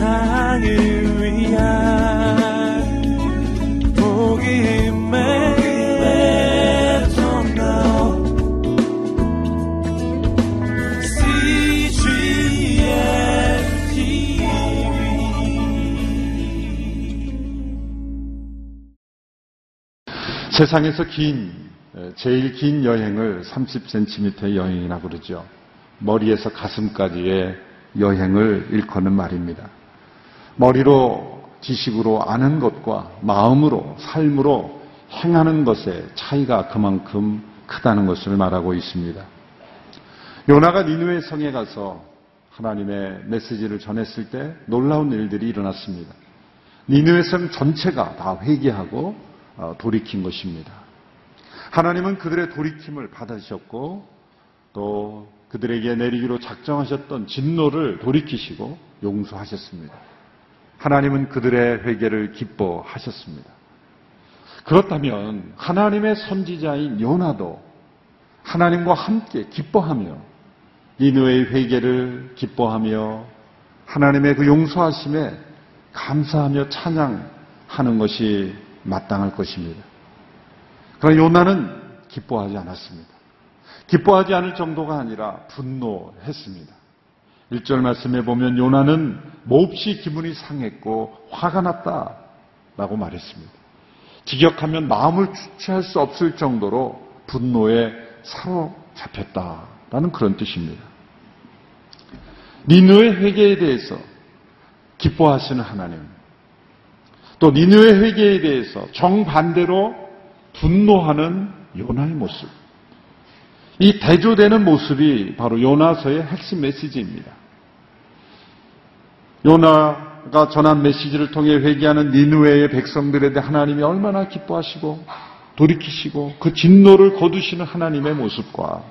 세상을 위한 복음의 세상에서 긴, 제일 긴 여행을 30cm의 여행이라고 그러죠. 머리에서 가슴까지의 여행을 일컫는 말입니다. 머리로 지식으로 아는 것과 마음으로 삶으로 행하는 것의 차이가 그만큼 크다는 것을 말하고 있습니다. 요나가 니누의 성에 가서 하나님의 메시지를 전했을 때 놀라운 일들이 일어났습니다. 니누의 성 전체가 다 회개하고 어, 돌이킨 것입니다. 하나님은 그들의 돌이킴을 받으셨고 또 그들에게 내리기로 작정하셨던 진노를 돌이키시고 용서하셨습니다. 하나님은 그들의 회개를 기뻐하셨습니다. 그렇다면 하나님의 선지자인 요나도 하나님과 함께 기뻐하며 이누의 회개를 기뻐하며 하나님의 그 용서하심에 감사하며 찬양하는 것이 마땅할 것입니다. 그러나 요나는 기뻐하지 않았습니다. 기뻐하지 않을 정도가 아니라 분노했습니다. 1절 말씀에 보면 요나는 몹시 기분이 상했고 화가 났다 라고 말했습니다. 직역하면 마음을 주체할 수 없을 정도로 분노에 사로잡혔다라는 그런 뜻입니다. 니누의 회개에 대해서 기뻐하시는 하나님, 또 니누의 회개에 대해서 정반대로 분노하는 요나의 모습. 이 대조되는 모습이 바로 요나서의 핵심 메시지입니다. 요나가 전한 메시지를 통해 회개하는 니누웨의 백성들에 대해 하나님이 얼마나 기뻐하시고 돌이키시고 그 진노를 거두시는 하나님의 모습과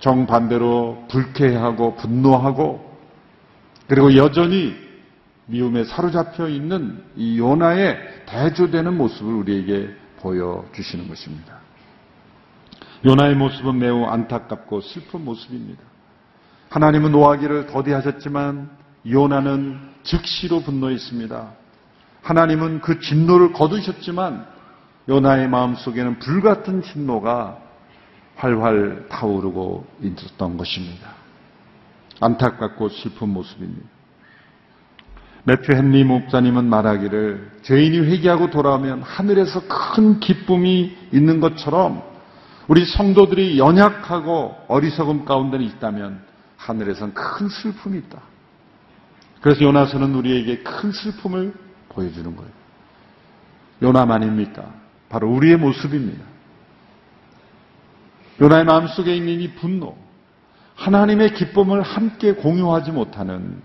정반대로 불쾌하고 분노하고 그리고 여전히 미움에 사로잡혀 있는 이 요나의 대조되는 모습을 우리에게 보여주시는 것입니다. 요나의 모습은 매우 안타깝고 슬픈 모습입니다. 하나님은 노하기를 더디하셨지만 요나는 즉시로 분노했습니다. 하나님은 그 진노를 거두셨지만 요나의 마음속에는 불같은 진노가 활활 타오르고 있었던 것입니다. 안타깝고 슬픈 모습입니다. 매튜 헨리 목사님은 말하기를 죄인이 회개하고 돌아오면 하늘에서 큰 기쁨이 있는 것처럼 우리 성도들이 연약하고 어리석음 가운데 있다면 하늘에선 큰 슬픔이 있다. 그래서 요나서는 우리에게 큰 슬픔을 보여주는 거예요. 요나만입니까? 바로 우리의 모습입니다. 요나의 마음속에 있는 이 분노, 하나님의 기쁨을 함께 공유하지 못하는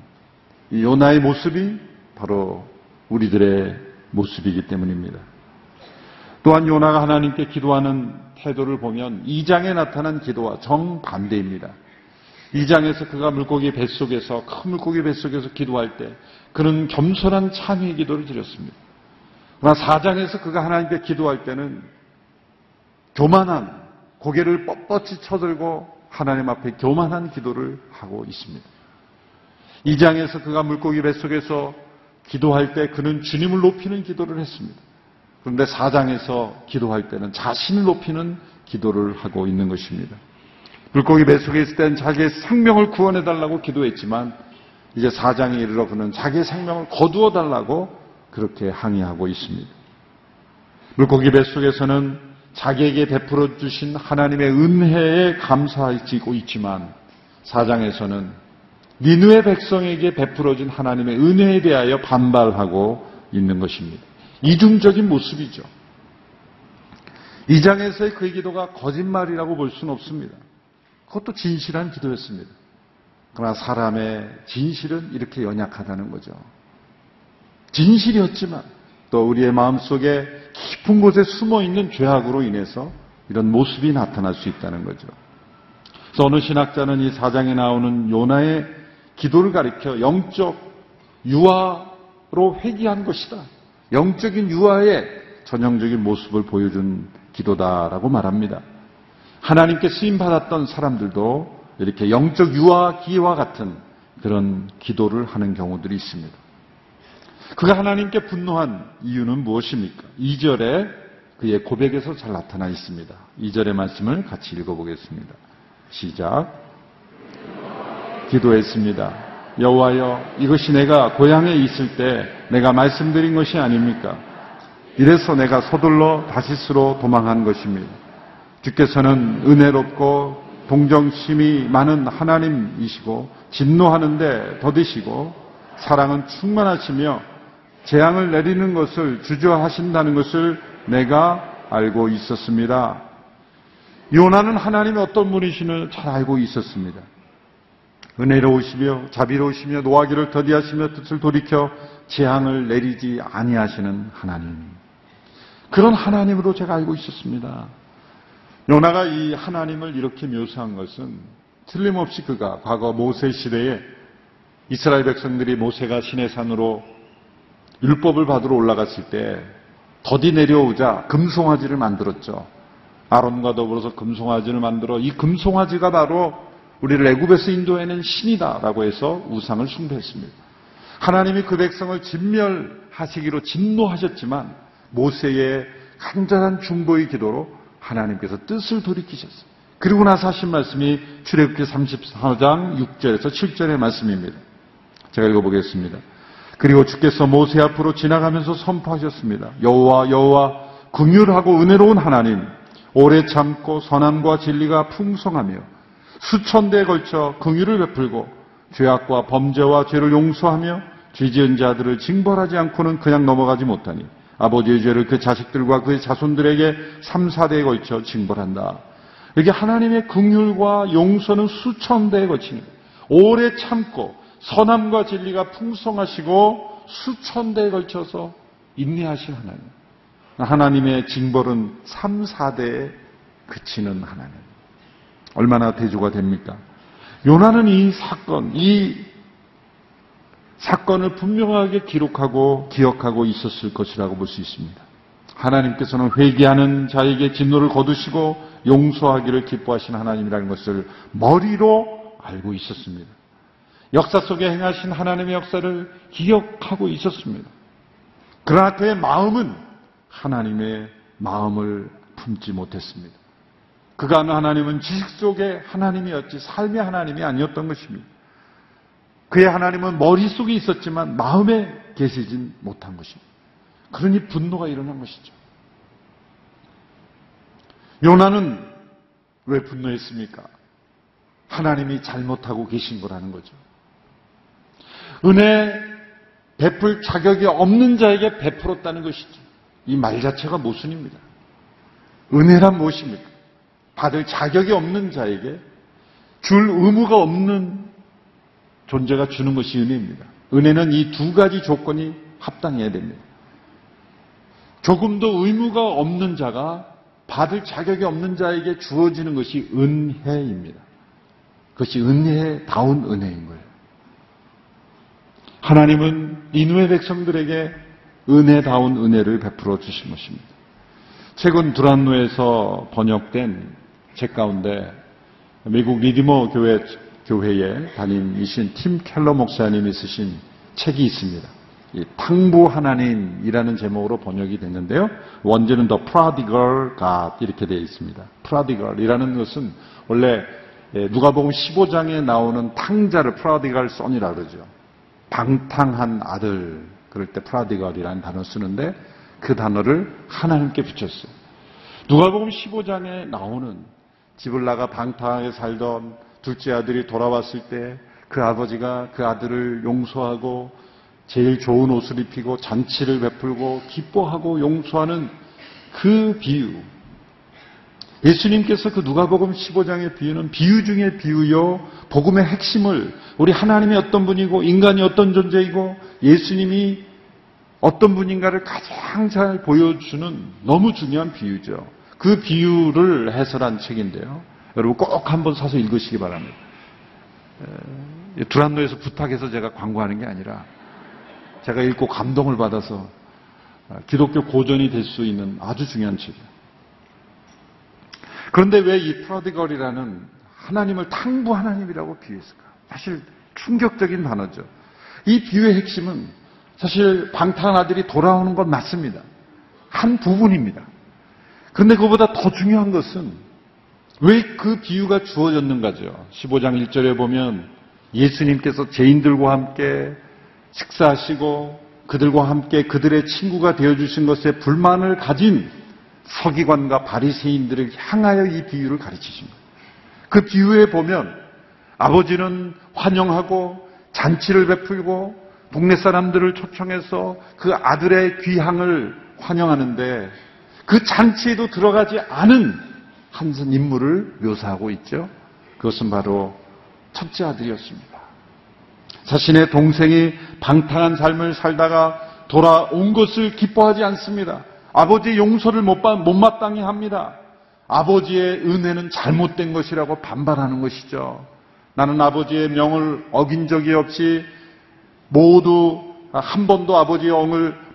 이 요나의 모습이 바로 우리들의 모습이기 때문입니다. 또한 요나가 하나님께 기도하는 태도를 보면 2장에 나타난 기도와 정반대입니다. 2장에서 그가 물고기 뱃속에서 큰 물고기 뱃속에서 기도할 때 그는 겸손한 찬의 기도를 드렸습니다. 그러나 4장에서 그가 하나님께 기도할 때는 교만한 고개를 뻣뻣이 쳐들고 하나님 앞에 교만한 기도를 하고 있습니다. 2장에서 그가 물고기 뱃속에서 기도할 때 그는 주님을 높이는 기도를 했습니다. 그런데 4장에서 기도할 때는 자신을 높이는 기도를 하고 있는 것입니다. 물고기 뱃속에 있을 때는 자기의 생명을 구원해달라고 기도했지만 이제 4장에 이르러 그는 자기의 생명을 거두어 달라고 그렇게 항의하고 있습니다. 물고기 뱃속에서는 자기에게 베풀어 주신 하나님의 은혜에 감사하고 있지만 4장에서는 니누의 백성에게 베풀어진 하나님의 은혜에 대하여 반발하고 있는 것입니다. 이중적인 모습이죠. 이 장에서의 그의 기도가 거짓말이라고 볼 수는 없습니다. 그것도 진실한 기도였습니다. 그러나 사람의 진실은 이렇게 연약하다는 거죠. 진실이었지만 또 우리의 마음속에 깊은 곳에 숨어 있는 죄악으로 인해서 이런 모습이 나타날 수 있다는 거죠. 그래서 어느 신학자는 이 사장에 나오는 요나의 기도를 가리켜 영적 유아로 회귀한 것이다. 영적인 유아의 전형적인 모습을 보여준 기도다라고 말합니다. 하나님께 쓰임 받았던 사람들도 이렇게 영적 유아 기와 같은 그런 기도를 하는 경우들이 있습니다. 그가 하나님께 분노한 이유는 무엇입니까? 2절에 그의 고백에서 잘 나타나 있습니다. 2절의 말씀을 같이 읽어보겠습니다. 시작. 기도했습니다. 여호와여, 이것이 내가 고향에 있을 때 내가 말씀드린 것이 아닙니까? 이래서 내가 서둘러 다시스로 도망한 것입니다. 주께서는 은혜롭고 동정심이 많은 하나님이시고 진노하는데 더디시고 사랑은 충만하시며 재앙을 내리는 것을 주저하신다는 것을 내가 알고 있었습니다. 요나는 하나님의 어떤 분이시는 잘 알고 있었습니다. 은혜로우시며 자비로우시며 노하기를 더디하시며 뜻을 돌이켜 재앙을 내리지 아니하시는 하나님. 그런 하나님으로 제가 알고 있었습니다. 요나가 이 하나님을 이렇게 묘사한 것은 틀림없이 그가 과거 모세 시대에 이스라엘 백성들이 모세가 시내산으로 율법을 받으러 올라갔을 때 더디 내려오자 금송아지를 만들었죠. 아론과 더불어서 금송아지를 만들어 이 금송아지가 바로 우리를 애굽에서 인도해낸 신이다라고 해서 우상을 숭배했습니다. 하나님이 그 백성을 진멸하시기로 진노하셨지만 모세의 간절한 중보의 기도로 하나님께서 뜻을 돌이키셨어요. 그리고 나서 하신 말씀이 출애굽기 34장 6절에서 7절의 말씀입니다. 제가 읽어보겠습니다. 그리고 주께서 모세 앞으로 지나가면서 선포하셨습니다. 여호와 여호와 긍휼하고 은혜로운 하나님 오래 참고 선함과 진리가 풍성하며 수천 대에 걸쳐 긍휼을 베풀고 죄악과 범죄와 죄를 용서하며 죄지은 자들을 징벌하지 않고는 그냥 넘어가지 못하니 아버지의 죄를 그 자식들과 그의 자손들에게 3, 4대에 걸쳐 징벌한다. 이렇게 하나님의 긍휼과 용서는 수천 대에 걸치는 오래 참고 선함과 진리가 풍성하시고 수천 대에 걸쳐서 인내하신 하나님. 하나님의 징벌은 3, 4대에 그치는 하나님. 얼마나 대조가 됩니까? 요나는 이 사건, 이 사건을 분명하게 기록하고 기억하고 있었을 것이라고 볼 수 있습니다. 하나님께서는 회개하는 자에게 진노를 거두시고 용서하기를 기뻐하신 하나님이라는 것을 머리로 알고 있었습니다. 역사 속에 행하신 하나님의 역사를 기억하고 있었습니다. 그러나 그의 마음은 하나님의 마음을 품지 못했습니다. 아는 하나님은 지식 속의 하나님이었지 삶의 하나님이 아니었던 것입니다. 그의 하나님은 머릿속에 있었지만 마음에 계시진 못한 것입니다. 그러니 분노가 일어난 것이죠. 요나는 왜 분노했습니까? 하나님이 잘못하고 계신 거라는 거죠. 은혜 베풀 자격이 없는 자에게 베풀었다는 것이죠. 이 말 자체가 모순입니다. 은혜란 무엇입니까? 받을 자격이 없는 자에게 줄 의무가 없는 존재가 주는 것이 은혜입니다. 은혜는 이 두 가지 조건이 합당해야 됩니다. 조금도 의무가 없는 자가 받을 자격이 없는 자에게 주어지는 것이 은혜입니다. 그것이 은혜다운 은혜인 거예요. 하나님은 이누의 백성들에게 은혜다운 은혜를 베풀어 주신 것입니다. 최근 두란노에서 번역된 책 가운데 미국 리디머 교회 교회의 담임이신 팀 켈러 목사님이 쓰신 책이 있습니다. 탕부 하나님이라는 제목으로 번역이 됐는데요. 원제는 The Prodigal God 이렇게 되어 있습니다. Prodigal이라는 것은 원래 누가복음 15장에 나오는 탕자를 Prodigal son이라 그러죠. 방탕한 아들 그럴 때 Prodigal이라는 단어 쓰는데 그 단어를 하나님께 붙였어요. 누가복음 15장에 나오는 집을 나가 방탕하게 살던 둘째 아들이 돌아왔을 때 그 아버지가 그 아들을 용서하고 제일 좋은 옷을 입히고 잔치를 베풀고 기뻐하고 용서하는 그 비유. 예수님께서 그 누가복음 15장의 비유는 비유 중의 비유요. 복음의 핵심을 우리 하나님이 어떤 분이고 인간이 어떤 존재이고 예수님이 어떤 분인가를 가장 잘 보여주는 너무 중요한 비유죠. 그 비유를 해설한 책인데요. 여러분 꼭 한번 사서 읽으시기 바랍니다. 두란노에서 부탁해서 제가 광고하는 게 아니라 제가 읽고 감동을 받아서 기독교 고전이 될 수 있는 아주 중요한 책이에요. 그런데 왜 이 프로디걸이라는 하나님을 탕부 하나님이라고 비유했을까? 사실 충격적인 단어죠. 이 비유의 핵심은 사실 방탕한 아들이 돌아오는 건 맞습니다. 한 부분입니다. 그런데 그보다 더 중요한 것은 왜 그 비유가 주어졌는가죠. 15장 1절에 보면 예수님께서 죄인들과 함께 식사하시고 그들과 함께 그들의 친구가 되어주신 것에 불만을 가진 서기관과 바리새인들을 향하여 이 비유를 가르치신 거예요. 그 비유에 보면 아버지는 환영하고 잔치를 베풀고 동네 사람들을 초청해서 그 아들의 귀향을 환영하는데 그 잔치에도 들어가지 않은 한 인물을 묘사하고 있죠. 그것은 바로 첫째 아들이었습니다. 자신의 동생이 방탕한 삶을 살다가 돌아온 것을 기뻐하지 않습니다. 아버지의 용서를 못, 마땅히 합니다. 아버지의 은혜는 잘못된 것이라고 반발하는 것이죠. 나는 아버지의 명을 어긴 적이 없이 모두 한 번도 아버지의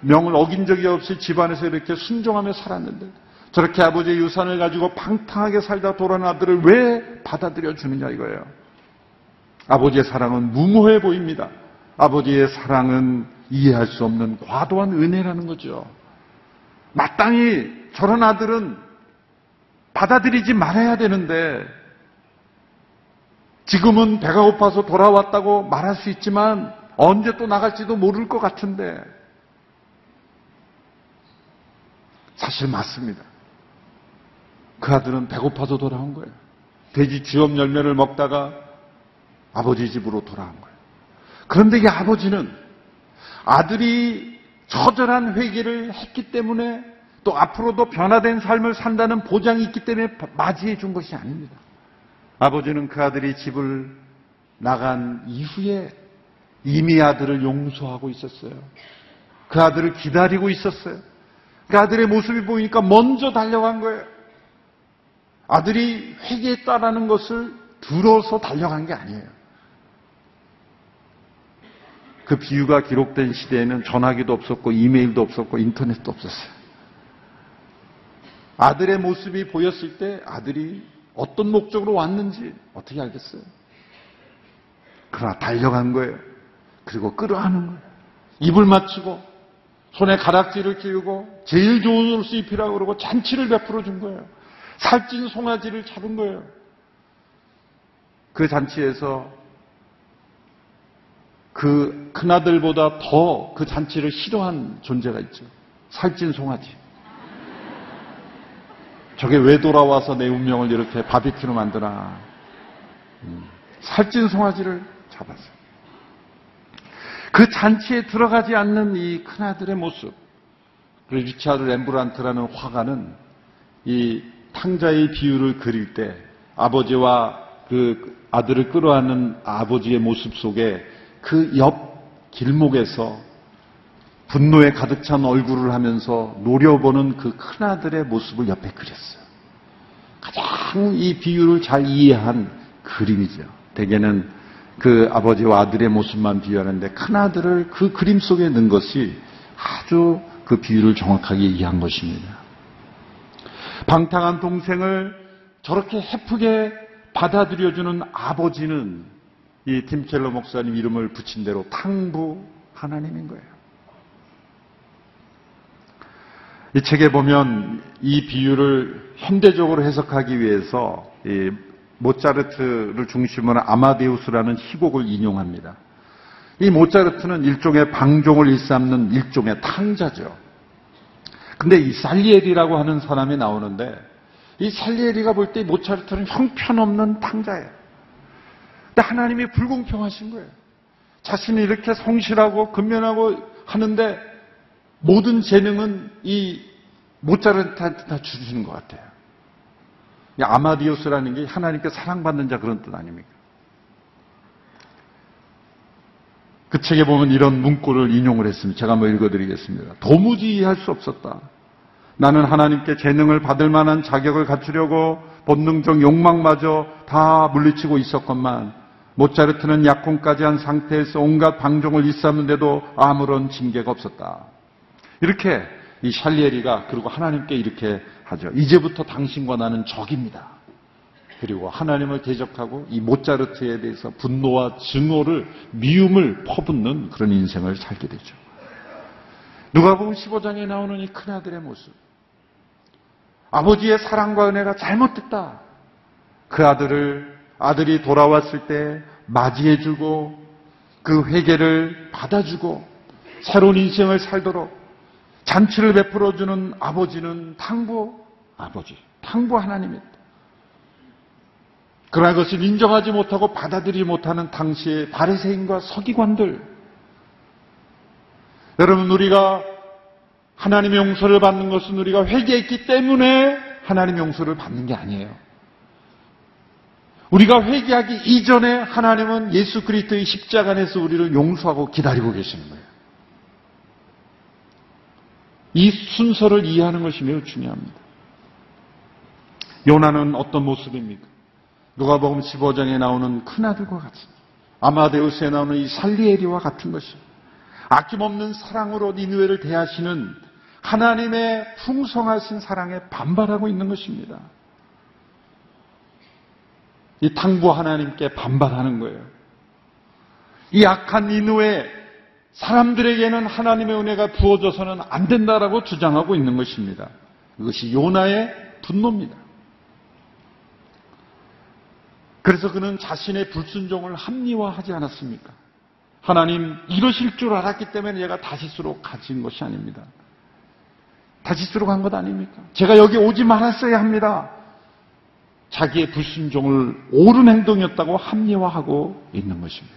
명을, 어긴 적이 없이 집안에서 이렇게 순종하며 살았는데 저렇게 아버지의 유산을 가지고 방탕하게 살다 돌아온 아들을 왜 받아들여 주느냐 이거예요. 아버지의 사랑은 무모해 보입니다. 아버지의 사랑은 이해할 수 없는 과도한 은혜라는 거죠. 마땅히 저런 아들은 받아들이지 말아야 되는데 지금은 배가 고파서 돌아왔다고 말할 수 있지만 언제 또 나갈지도 모를 것 같은데 사실 맞습니다. 그 아들은 배고파서 돌아온 거예요. 돼지 쥐업 열매를 먹다가 아버지 집으로 돌아온 거예요. 그런데 이 아버지는 아들이 처절한 회개를 했기 때문에 또 앞으로도 변화된 삶을 산다는 보장이 있기 때문에 맞이해 준 것이 아닙니다. 아버지는 그 아들이 집을 나간 이후에 이미 아들을 용서하고 있었어요. 그 아들을 기다리고 있었어요. 그 아들의 모습이 보이니까 먼저 달려간 거예요. 아들이 회개했다라는 것을 들어서 달려간 게 아니에요. 그 비유가 기록된 시대에는 전화기도 없었고 이메일도 없었고 인터넷도 없었어요. 아들의 모습이 보였을 때 아들이 어떤 목적으로 왔는지 어떻게 알겠어요? 그러나 달려간 거예요. 그리고 끌어안은 거예요. 입을 맞추고 손에 가락지를 끼우고 제일 좋은 옷을 입히라고 그러고 잔치를 베풀어 준 거예요. 살찐 송아지를 잡은 거예요. 그 잔치에서 그 큰아들보다 더 그 잔치를 싫어한 존재가 있죠. 살찐 송아지. 저게 왜 돌아와서 내 운명을 이렇게 바비큐로 만드나. 음, 살찐 송아지를 잡았어요. 그 잔치에 들어가지 않는 이 큰아들의 모습. 그리고 리차드 렘브란트라는 화가는 이 탕자의 비유를 그릴 때 아버지와 그 아들을 끌어안는 아버지의 모습 속에 그 옆 길목에서 분노에 가득 찬 얼굴을 하면서 노려보는 그 큰아들의 모습을 옆에 그렸어요. 가장 이 비유를 잘 이해한 그림이죠. 대개는 그 아버지와 아들의 모습만 비유하는데 큰아들을 그 그림 속에 넣은 것이 아주 그 비유를 정확하게 이해한 것입니다. 방탕한 동생을 저렇게 해프게 받아들여주는 아버지는 이 팀켈러 목사님 이름을 붙인 대로 탕부 하나님인 거예요. 이 책에 보면 이 비유를 현대적으로 해석하기 위해서 모차르트를 중심으로 아마데우스라는 희곡을 인용합니다. 이 모차르트는 일종의 방종을 일삼는 일종의 탕자죠. 근데 이 살리에리라고 하는 사람이 나오는데 이 살리에리가 볼 때 모차르트는 형편없는 탕자예요. 근데 하나님이 불공평하신 거예요. 자신이 이렇게 성실하고 근면하고 하는데 모든 재능은 이 모짜르트한테 다 주시는 것 같아요. 아마디오스라는 게 하나님께 사랑받는 자 그런 뜻 아닙니까? 그 책에 보면 이런 문구를 인용을 했습니다. 제가 한번 읽어드리겠습니다. 도무지 이해할 수 없었다. 나는 하나님께 재능을 받을 만한 자격을 갖추려고 본능적 욕망마저 다 물리치고 있었건만 모차르트는 약혼까지 한 상태에서 온갖 방종을 일삼는데도 아무런 징계가 없었다. 이렇게 이 샬리에리가 그리고 하나님께 이렇게 하죠. 이제부터 당신과 나는 적입니다. 그리고 하나님을 대적하고 이 모차르트에 대해서 분노와 증오를 미움을 퍼붓는 그런 인생을 살게 되죠. 누가복음 15장에 나오는 이 큰아들의 모습. 아버지의 사랑과 은혜가 잘못됐다. 그 아들을 아들이 돌아왔을 때 맞이해주고 그 회개를 받아주고 새로운 인생을 살도록 잔치를 베풀어주는 아버지는 탕부 아버지, 탕부 하나님입니다. 그러나 그것을 인정하지 못하고 받아들이지 못하는 당시의 바리새인과 서기관들. 여러분 우리가 하나님의 용서를 받는 것은 우리가 회개했기 때문에 하나님의 용서를 받는 게 아니에요. 우리가 회개하기 이전에 하나님은 예수 그리스도의 십자가 안에서 우리를 용서하고 기다리고 계시는 거예요. 이 순서를 이해하는 것이 매우 중요합니다. 요나는 어떤 모습입니까? 누가복음 15장에 나오는 큰아들과 같은 아마데우스에 나오는 이 살리에리와 같은 것이 아낌없는 사랑으로 니누에를 대하시는 하나님의 풍성하신 사랑에 반발하고 있는 것입니다. 이 탕부 하나님께 반발하는 거예요. 이 악한 니누에 사람들에게는 하나님의 은혜가 부어져서는 안 된다라고 주장하고 있는 것입니다. 이것이 요나의 분노입니다. 그래서 그는 자신의 불순종을 합리화하지 않았습니까? 하나님 이러실 줄 알았기 때문에 얘가 다시스로 가진 것이 아닙니다. 다시스로 간 것 아닙니까? 제가 여기 오지 말았어야 합니다. 자기의 불순종을 옳은 행동이었다고 합리화하고 있는 것입니다.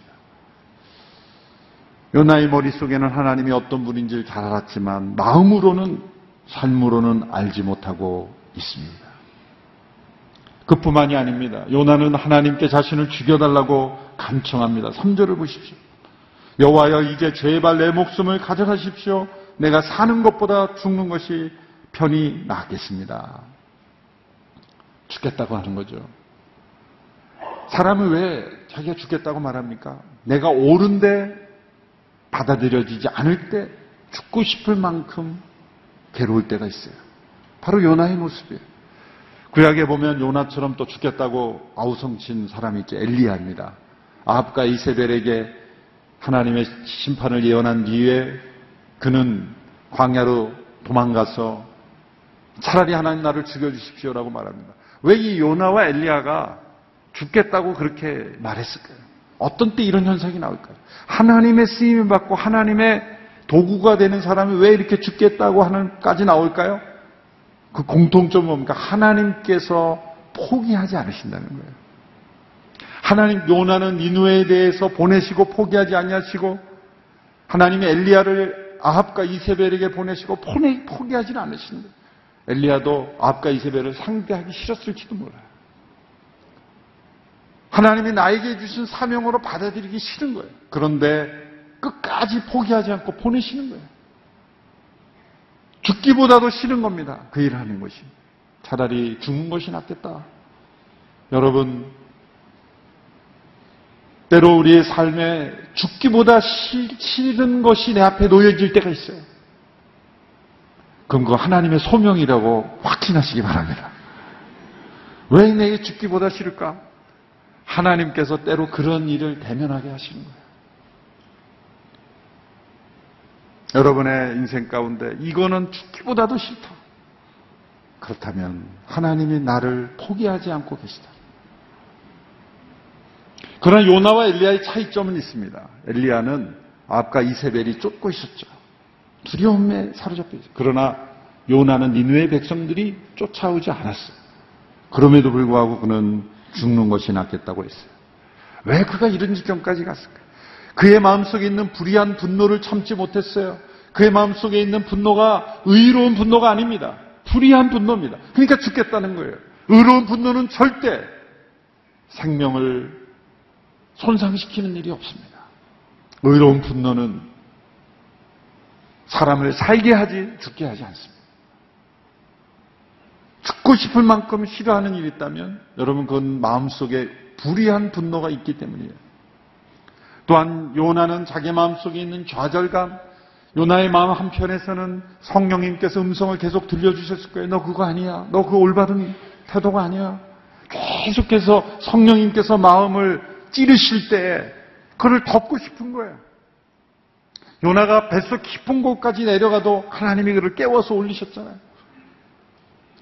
요나의 머릿속에는 하나님이 어떤 분인지를 잘 알았지만 마음으로는 삶으로는 알지 못하고 있습니다. 그뿐만이 아닙니다. 요나는 하나님께 자신을 죽여달라고 간청합니다. 3절을 보십시오. 여호와여 이제 제발 내 목숨을 가져가십시오. 내가 사는 것보다 죽는 것이 편히 낫겠습니다. 죽겠다고 하는 거죠. 사람은 왜 자기가 죽겠다고 말합니까? 내가 옳은데 받아들여지지 않을 때 죽고 싶을 만큼 괴로울 때가 있어요. 바로 요나의 모습이에요. 구약에 보면 요나처럼 또 죽겠다고 아우성친 사람이 있죠. 엘리야입니다. 아합과 이세벨에게 하나님의 심판을 예언한 뒤에 그는 광야로 도망가서 차라리 하나님 나를 죽여주십시오라고 말합니다. 왜 이 요나와 엘리야가 죽겠다고 그렇게 말했을까요? 어떤 때 이런 현상이 나올까요? 하나님의 쓰임을 받고 하나님의 도구가 되는 사람이 왜 이렇게 죽겠다고 하는까지 나올까요? 그 공통점은 뭡니까? 하나님께서 포기하지 않으신다는 거예요. 하나님 요나는 니누에 대해서 보내시고 포기하지 아니하시고 하나님이 엘리야를 아합과 이세벨에게 보내시고 포기하지는 않으신다. 엘리야도 아합과 이세벨을 상대하기 싫었을지도 몰라요. 하나님이 나에게 주신 사명으로 받아들이기 싫은 거예요. 그런데 끝까지 포기하지 않고 보내시는 거예요. 죽기보다도 싫은 겁니다. 그 일을 하는 것이. 차라리 죽는 것이 낫겠다. 여러분, 때로 우리의 삶에 죽기보다 싫은 것이 내 앞에 놓여질 때가 있어요. 그럼 그거 하나님의 소명이라고 확신하시기 바랍니다. 왜 내게 죽기보다 싫을까? 하나님께서 때로 그런 일을 대면하게 하시는 거예요. 여러분의 인생 가운데 이거는 죽기보다도 싫다. 그렇다면 하나님이 나를 포기하지 않고 계시다. 그러나 요나와 엘리야의 차이점은 있습니다. 엘리야는 아합과 이세벨이 쫓고 있었죠. 두려움에 사로잡혀 있어요. 그러나 요나는 니누의 백성들이 쫓아오지 않았어요. 그럼에도 불구하고 그는 죽는 것이 낫겠다고 했어요. 왜 그가 이런 지경까지 갔을까? 그의 마음속에 있는 불의한 분노를 참지 못했어요. 그의 마음속에 있는 분노가 의로운 분노가 아닙니다. 불의한 분노입니다. 그러니까 죽겠다는 거예요. 의로운 분노는 절대 생명을 손상시키는 일이 없습니다. 의로운 분노는 사람을 살게 하지 죽게 하지 않습니다. 죽고 싶을 만큼 싫어하는 일이 있다면 여러분 그건 마음속에 불의한 분노가 있기 때문이에요. 또한 요나는 자기 마음속에 있는 좌절감, 요나의 마음 한편에서는 성령님께서 음성을 계속 들려주셨을 거예요. 너 그거 아니야. 너 그 올바른 태도가 아니야. 계속해서 성령님께서 마음을 찌르실 때 그를 덮고 싶은 거예요. 요나가 뱃속 깊은 곳까지 내려가도 하나님이 그를 깨워서 올리셨잖아요.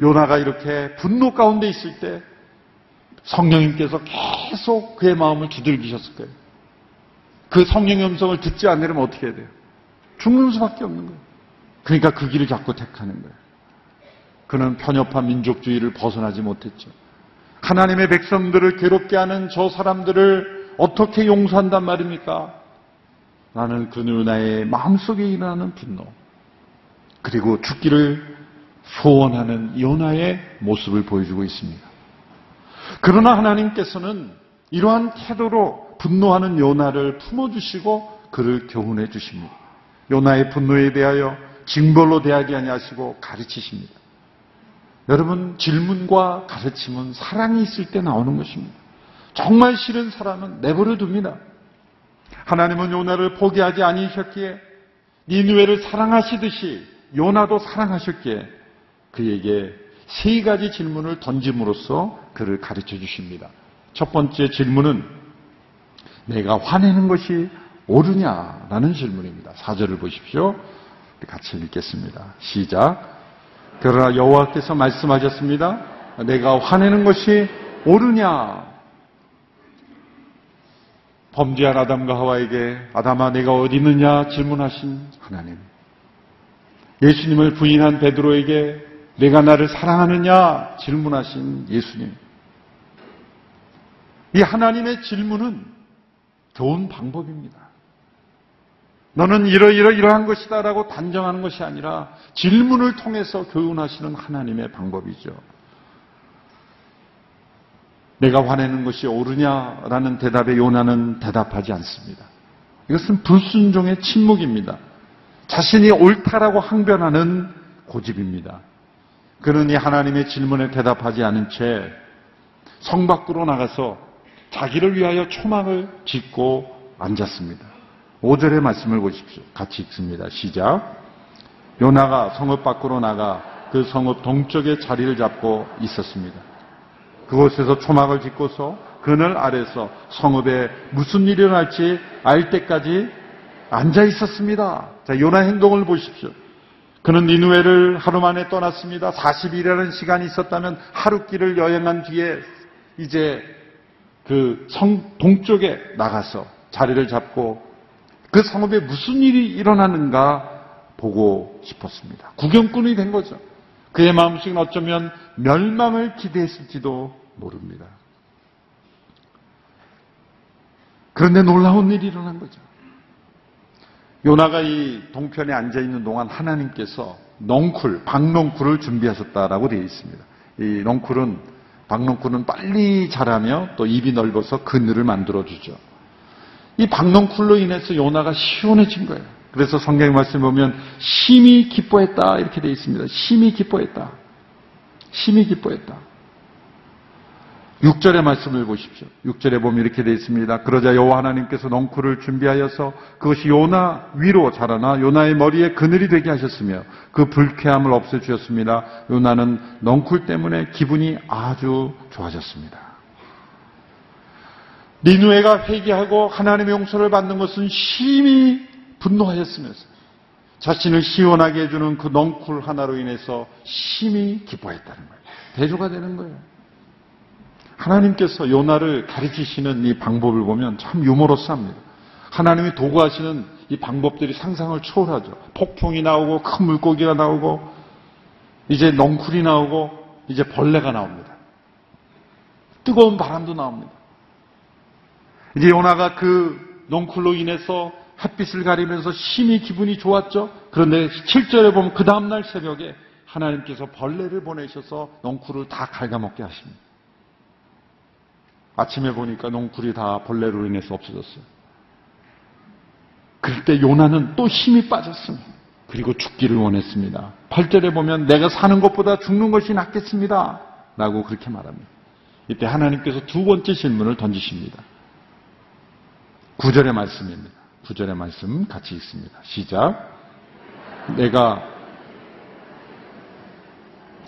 요나가 이렇게 분노 가운데 있을 때 성령님께서 계속 그의 마음을 두들기셨을 거예요. 그 성령의 음성을 듣지 않으려면 어떻게 해야 돼요? 죽는 수밖에 없는 거예요. 그러니까 그 길을 자꾸 택하는 거예요. 그는 편협한 민족주의를 벗어나지 못했죠. 하나님의 백성들을 괴롭게 하는 저 사람들을 어떻게 용서한단 말입니까? 나는 그 누나의 마음속에 일어나는 분노, 그리고 죽기를 소원하는 요나의 모습을 보여주고 있습니다. 그러나 하나님께서는 이러한 태도로 분노하는 요나를 품어주시고 그를 교훈해 주십니다. 요나의 분노에 대하여 징벌로 대하게 아니하시고 가르치십니다. 여러분 질문과 가르침은 사랑이 있을 때 나오는 것입니다. 정말 싫은 사람은 내버려 둡니다. 하나님은 요나를 포기하지 아니셨기에 니누웨를 사랑하시듯이 요나도 사랑하셨기에 그에게 세 가지 질문을 던짐으로써 그를 가르쳐 주십니다. 첫 번째 질문은 내가 화내는 것이 옳으냐라는 질문입니다. 사절을 보십시오. 같이 읽겠습니다. 시작. 그러나 여호와께서 말씀하셨습니다. 내가 화내는 것이 옳으냐? 범죄한 아담과 하와에게 아담아 내가 어디 있느냐 질문하신 하나님. 예수님을 부인한 베드로에게 내가 나를 사랑하느냐 질문하신 예수님. 이 하나님의 질문은 좋은 방법입니다. 너는 이러이러 이러한 것이다 라고 단정하는 것이 아니라 질문을 통해서 교훈하시는 하나님의 방법이죠. 내가 화내는 것이 옳으냐라는 대답에 요나는 대답하지 않습니다. 이것은 불순종의 침묵입니다. 자신이 옳다라고 항변하는 고집입니다. 그는 이 하나님의 질문에 대답하지 않은 채 성 밖으로 나가서 자기를 위하여 초막을 짓고 앉았습니다. 5절의 말씀을 보십시오. 같이 읽습니다. 시작. 요나가 성읍 밖으로 나가 그 성읍 동쪽에 자리를 잡고 있었습니다. 그곳에서 초막을 짓고서 그늘 아래서 성읍에 무슨 일이 일어날지 알 때까지 앉아 있었습니다. 자, 요나 행동을 보십시오. 그는 니누에를 하루 만에 떠났습니다. 40일이라는 시간이 있었다면 하루 길을 여행한 뒤에 이제 그 성 동쪽에 나가서 자리를 잡고 그 성읍에 무슨 일이 일어나는가 보고 싶었습니다. 구경꾼이 된 거죠. 그의 마음속은 어쩌면 멸망을 기대했을지도 모릅니다. 그런데 놀라운 일이 일어난 거죠. 요나가 이 동편에 앉아 있는 동안 하나님께서 넝쿨, 박넝쿨을 준비하셨다라고 되어 있습니다. 이 넝쿨은 박넝쿨은 빨리 자라며 또 입이 넓어서 그늘을 만들어 주죠. 이 박넝쿨로 인해서 요나가 시원해진 거예요. 그래서 성경의 말씀 보면 심히 기뻐했다 이렇게 되어 있습니다. 심히 기뻐했다. 심히 기뻐했다. 6절의 말씀을 보십시오. 6절에 보면 이렇게 되어 있습니다. 그러자 여호와 하나님께서 넝쿨을 준비하여서 그것이 요나 위로 자라나 요나의 머리에 그늘이 되게 하셨으며 그 불쾌함을 없애 주셨습니다. 요나는 넝쿨 때문에 기분이 아주 좋아졌습니다. 니누에가 회개하고 하나님의 용서를 받는 것은 심히 분노하였으면서 자신을 시원하게 해주는 그 넝쿨 하나로 인해서 심히 기뻐했다는 거예요. 대조가 되는 거예요. 하나님께서 요나를 가르치시는 이 방법을 보면 참 유머러스합니다. 하나님이 도구하시는 이 방법들이 상상을 초월하죠. 폭풍이 나오고 큰 물고기가 나오고 이제 넝쿨이 나오고 이제 벌레가 나옵니다. 뜨거운 바람도 나옵니다. 이제 요나가 그 넝쿨로 인해서 햇빛을 가리면서 심히 기분이 좋았죠. 그런데 7절에 보면 그 다음날 새벽에 하나님께서 벌레를 보내셔서 넝쿨을 다 갉아먹게 하십니다. 아침에 보니까 농쿨이 다 벌레로 인해서 없어졌어요. 그럴 때 요나는 또 힘이 빠졌습니다. 그리고 죽기를 원했습니다. 8절에 보면 내가 사는 것보다 죽는 것이 낫겠습니다. 라고 그렇게 말합니다. 이때 하나님께서 두 번째 질문을 던지십니다. 9절의 말씀입니다. 9절의 말씀 같이 읽습니다. 시작. 내가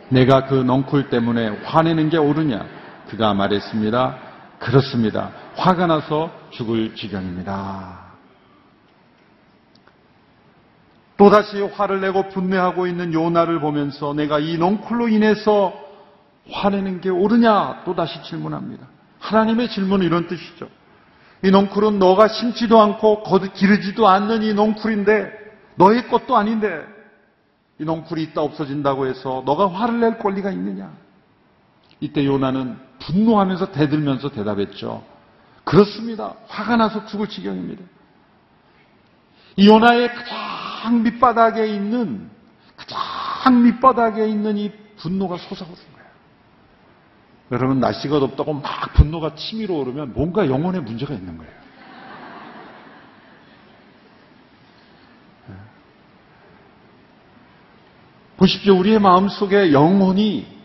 내가 그 넝쿨 때문에 화내는 게 옳으냐? 그가 말했습니다. 그렇습니다. 화가 나서 죽을 지경입니다. 또다시 화를 내고 분내하고 있는 요나를 보면서 내가 이 넝쿨로 인해서 화내는 게 옳으냐 또다시 질문합니다. 하나님의 질문은 이런 뜻이죠. 이 넝쿨은 너가 심지도 않고 거듭 기르지도 않는 이 넝쿨인데 너의 것도 아닌데 이 넝쿨이 있다 없어진다고 해서 너가 화를 낼 권리가 있느냐? 이때 요나는 분노하면서 대들면서 대답했죠. 그렇습니다. 화가 나서 죽을 지경입니다. 이 요나의 가장 밑바닥에 있는 가장 밑바닥에 있는 이 분노가 거예요. 여러분 날씨가 덥다고 막 분노가 치밀어 오르면 뭔가 영혼에 문제가 있는 거예요. 보십시오. 우리의 마음속에 영혼이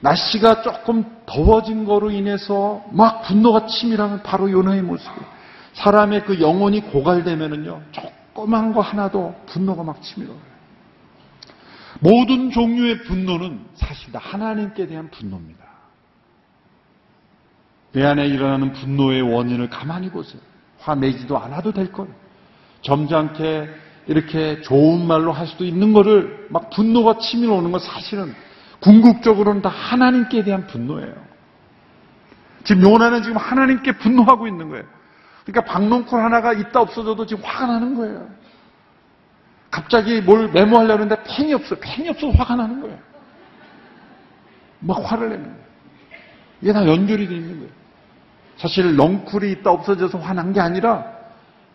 날씨가 조금 더워진 거로 인해서 막 분노가 치밀하면 바로 요나의 모습이에요. 사람의 그 영혼이 고갈되면은요, 조그만 거 하나도 분노가 막 치밀어요. 모든 종류의 분노는 사실 다 하나님께 대한 분노입니다. 내 안에 일어나는 분노의 원인을 가만히 보세요. 화내지도 않아도 될 거예요. 점잖게 이렇게 좋은 말로 할 수도 있는 거를 막 분노가 치밀어 오는 건 사실은 궁극적으로는 다 하나님께 대한 분노예요. 지금 요나는 지금 하나님께 분노하고 있는 거예요. 그러니까 박농쿨 하나가 있다 없어져도 지금 화가 나는 거예요. 갑자기 뭘 메모하려는데 펜이 없어. 펜이 없어서 화가 나는 거예요. 막 화를 내는 거예요. 이게 다 연결이 되어 있는 거예요. 사실 넝쿨이 있다 없어져서 화난 게 아니라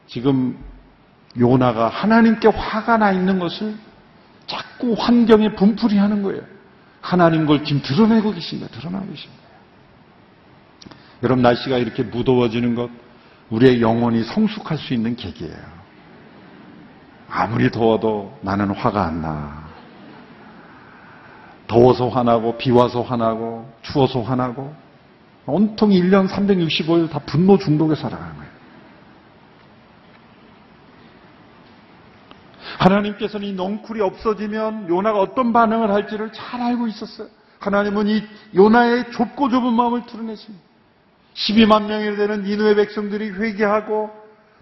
지금 요나가 하나님께 화가 나 있는 것을 자꾸 환경에 분풀이 하는 거예요. 하나님 걸 지금 드러내고 계신다. 드러나고 계십니다. 여러분 날씨가 이렇게 무더워지는 것 우리의 영혼이 성숙할 수 있는 계기예요. 아무리 더워도 나는 화가 안 나. 더워서 화나고 비 와서 화나고 추워서 화나고 온통 1년 365일 다 분노 중독에 살아가는 거예요. 하나님께서는 이 넝쿨이 없어지면 요나가 어떤 반응을 할지를 잘 알고 있었어요. 하나님은 이 요나의 좁고 좁은 마음을 드러내십니다. 12만 명이 되는 니누의 백성들이 회개하고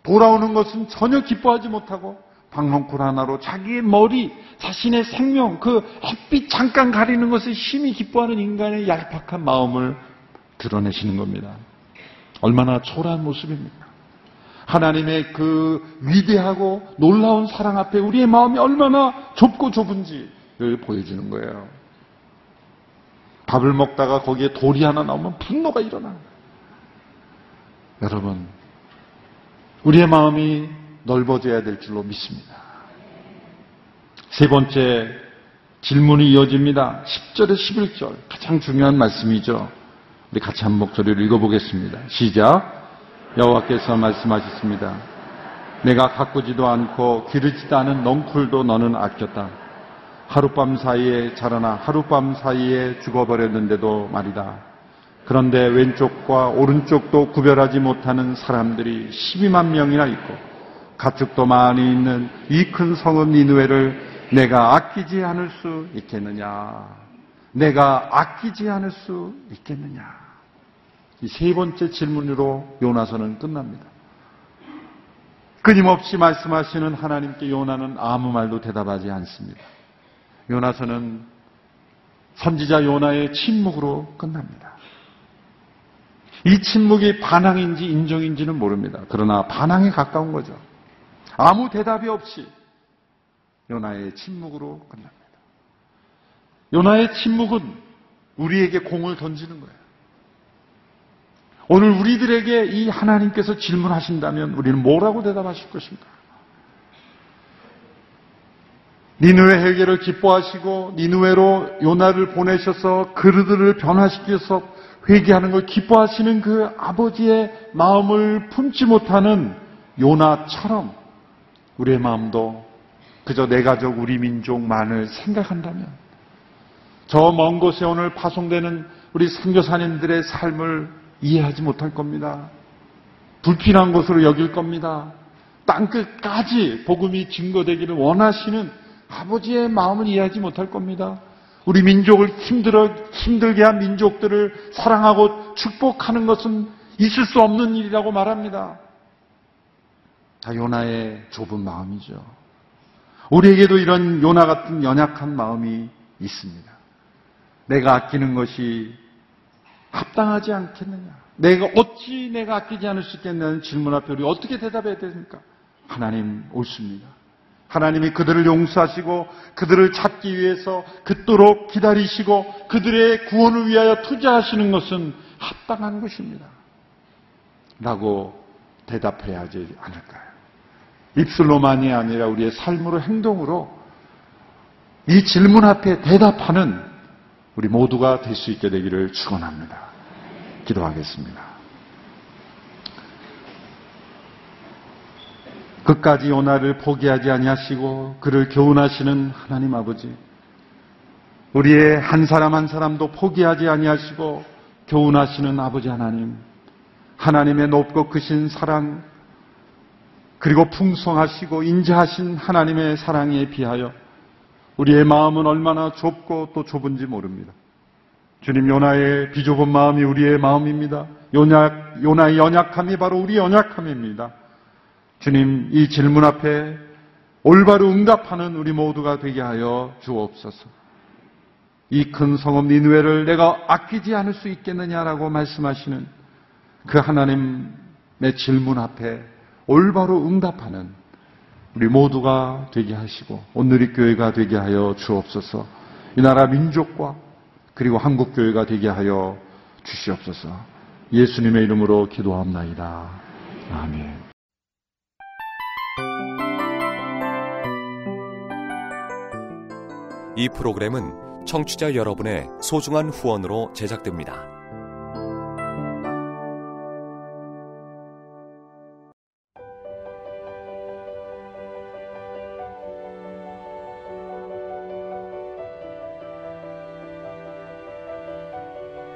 돌아오는 것은 전혀 기뻐하지 못하고 방렁쿨 하나로 자기의 머리, 자신의 생명, 그 햇빛 잠깐 가리는 것을 심히 기뻐하는 인간의 얄팍한 마음을 드러내시는 겁니다. 얼마나 초라한 모습입니까? 하나님의 그 위대하고 놀라운 사랑 앞에 우리의 마음이 얼마나 좁고 좁은지를 보여주는 거예요. 밥을 먹다가 거기에 돌이 하나 나오면 분노가 일어나는 거예요. 여러분, 우리의 마음이 넓어져야 될 줄로 믿습니다. 세 번째 질문이 이어집니다. 10절에 11절. 가장 중요한 말씀이죠. 우리 같이 한 목소리를 읽어보겠습니다. 시작. 여호와께서 말씀하셨습니다. 내가 가꾸지도 않고 기르지도 않은 넝쿨도 너는 아꼈다. 하룻밤 사이에 자라나 하룻밤 사이에 죽어버렸는데도 말이다. 그런데 왼쪽과 오른쪽도 구별하지 못하는 사람들이 12만 명이나 있고 가축도 많이 있는 이 큰 성읍 니누에를 내가 아끼지 않을 수 있겠느냐? 내가 아끼지 않을 수 있겠느냐? 이 세 번째 질문으로 요나서는 끝납니다. 끊임없이 말씀하시는 하나님께 요나는 아무 말도 대답하지 않습니다. 요나서는 선지자 요나의 침묵으로 끝납니다. 이 침묵이 반항인지 인정인지는 모릅니다. 그러나 반항에 가까운 거죠. 아무 대답이 없이 요나의 침묵으로 끝납니다. 요나의 침묵은 우리에게 공을 던지는 거예요. 오늘 우리들에게 이 하나님께서 질문하신다면 우리는 뭐라고 대답하실 것입니까? 니누의 해결을 기뻐하시고 니누에로 요나를 보내셔서 그르들을 변화시켜서 회개하는 걸 기뻐하시는 그 아버지의 마음을 품지 못하는 요나처럼 우리의 마음도 그저 내 가족, 우리 민족만을 생각한다면 저 먼 곳에 오늘 파송되는 우리 선교사님들의 삶을 이해하지 못할 겁니다. 불필요한 것으로 여길 겁니다. 땅끝까지 복음이 증거되기를 원하시는 아버지의 마음을 이해하지 못할 겁니다. 우리 민족을 힘들어, 힘들게 한 민족들을 사랑하고 축복하는 것은 있을 수 없는 일이라고 말합니다. 다 요나의 좁은 마음이죠. 우리에게도 이런 요나 같은 연약한 마음이 있습니다. 내가 아끼는 것이 합당하지 않겠느냐? 내가 어찌 내가 아끼지 않을 수 있겠냐는 질문 앞에 우리 어떻게 대답해야 됩니까? 하나님 옳습니다. 하나님이 그들을 용서하시고 그들을 찾기 위해서 그토록 기다리시고 그들의 구원을 위하여 투자하시는 것은 합당한 것입니다. 라고 대답해야 하지 않을까요? 입술로만이 아니라 우리의 삶으로 행동으로 이 질문 앞에 대답하는 우리 모두가 될 수 있게 되기를 축원합니다. 기도하겠습니다. 끝까지 요나를 포기하지 아니하시고 그를 교훈하시는 하나님 아버지. 우리의 한 사람 한 사람도 포기하지 아니하시고 교훈하시는 아버지 하나님. 하나님의 높고 크신 사랑 그리고 풍성하시고 인자하신 하나님의 사랑에 비하여 우리의 마음은 얼마나 좁고 또 좁은지 모릅니다. 주님 요나의 비좁은 마음이 우리의 마음입니다. 요나, 요나의 연약함이 바로 우리 연약함입니다. 주님 이 질문 앞에 올바로 응답하는 우리 모두가 되게 하여 주옵소서. 이 큰 성읍 니누에를 내가 아끼지 않을 수 있겠느냐라고 말씀하시는 그 하나님의 질문 앞에 올바로 응답하는 우리 모두가 되게 하시고 오늘의 교회가 되게 하여 주옵소서. 이 나라 민족과 그리고 한국 교회가 되게 하여 주시옵소서. 예수님의 이름으로 기도합나이다. 아멘. 이 프로그램은 청취자 여러분의 소중한 후원으로 제작됩니다.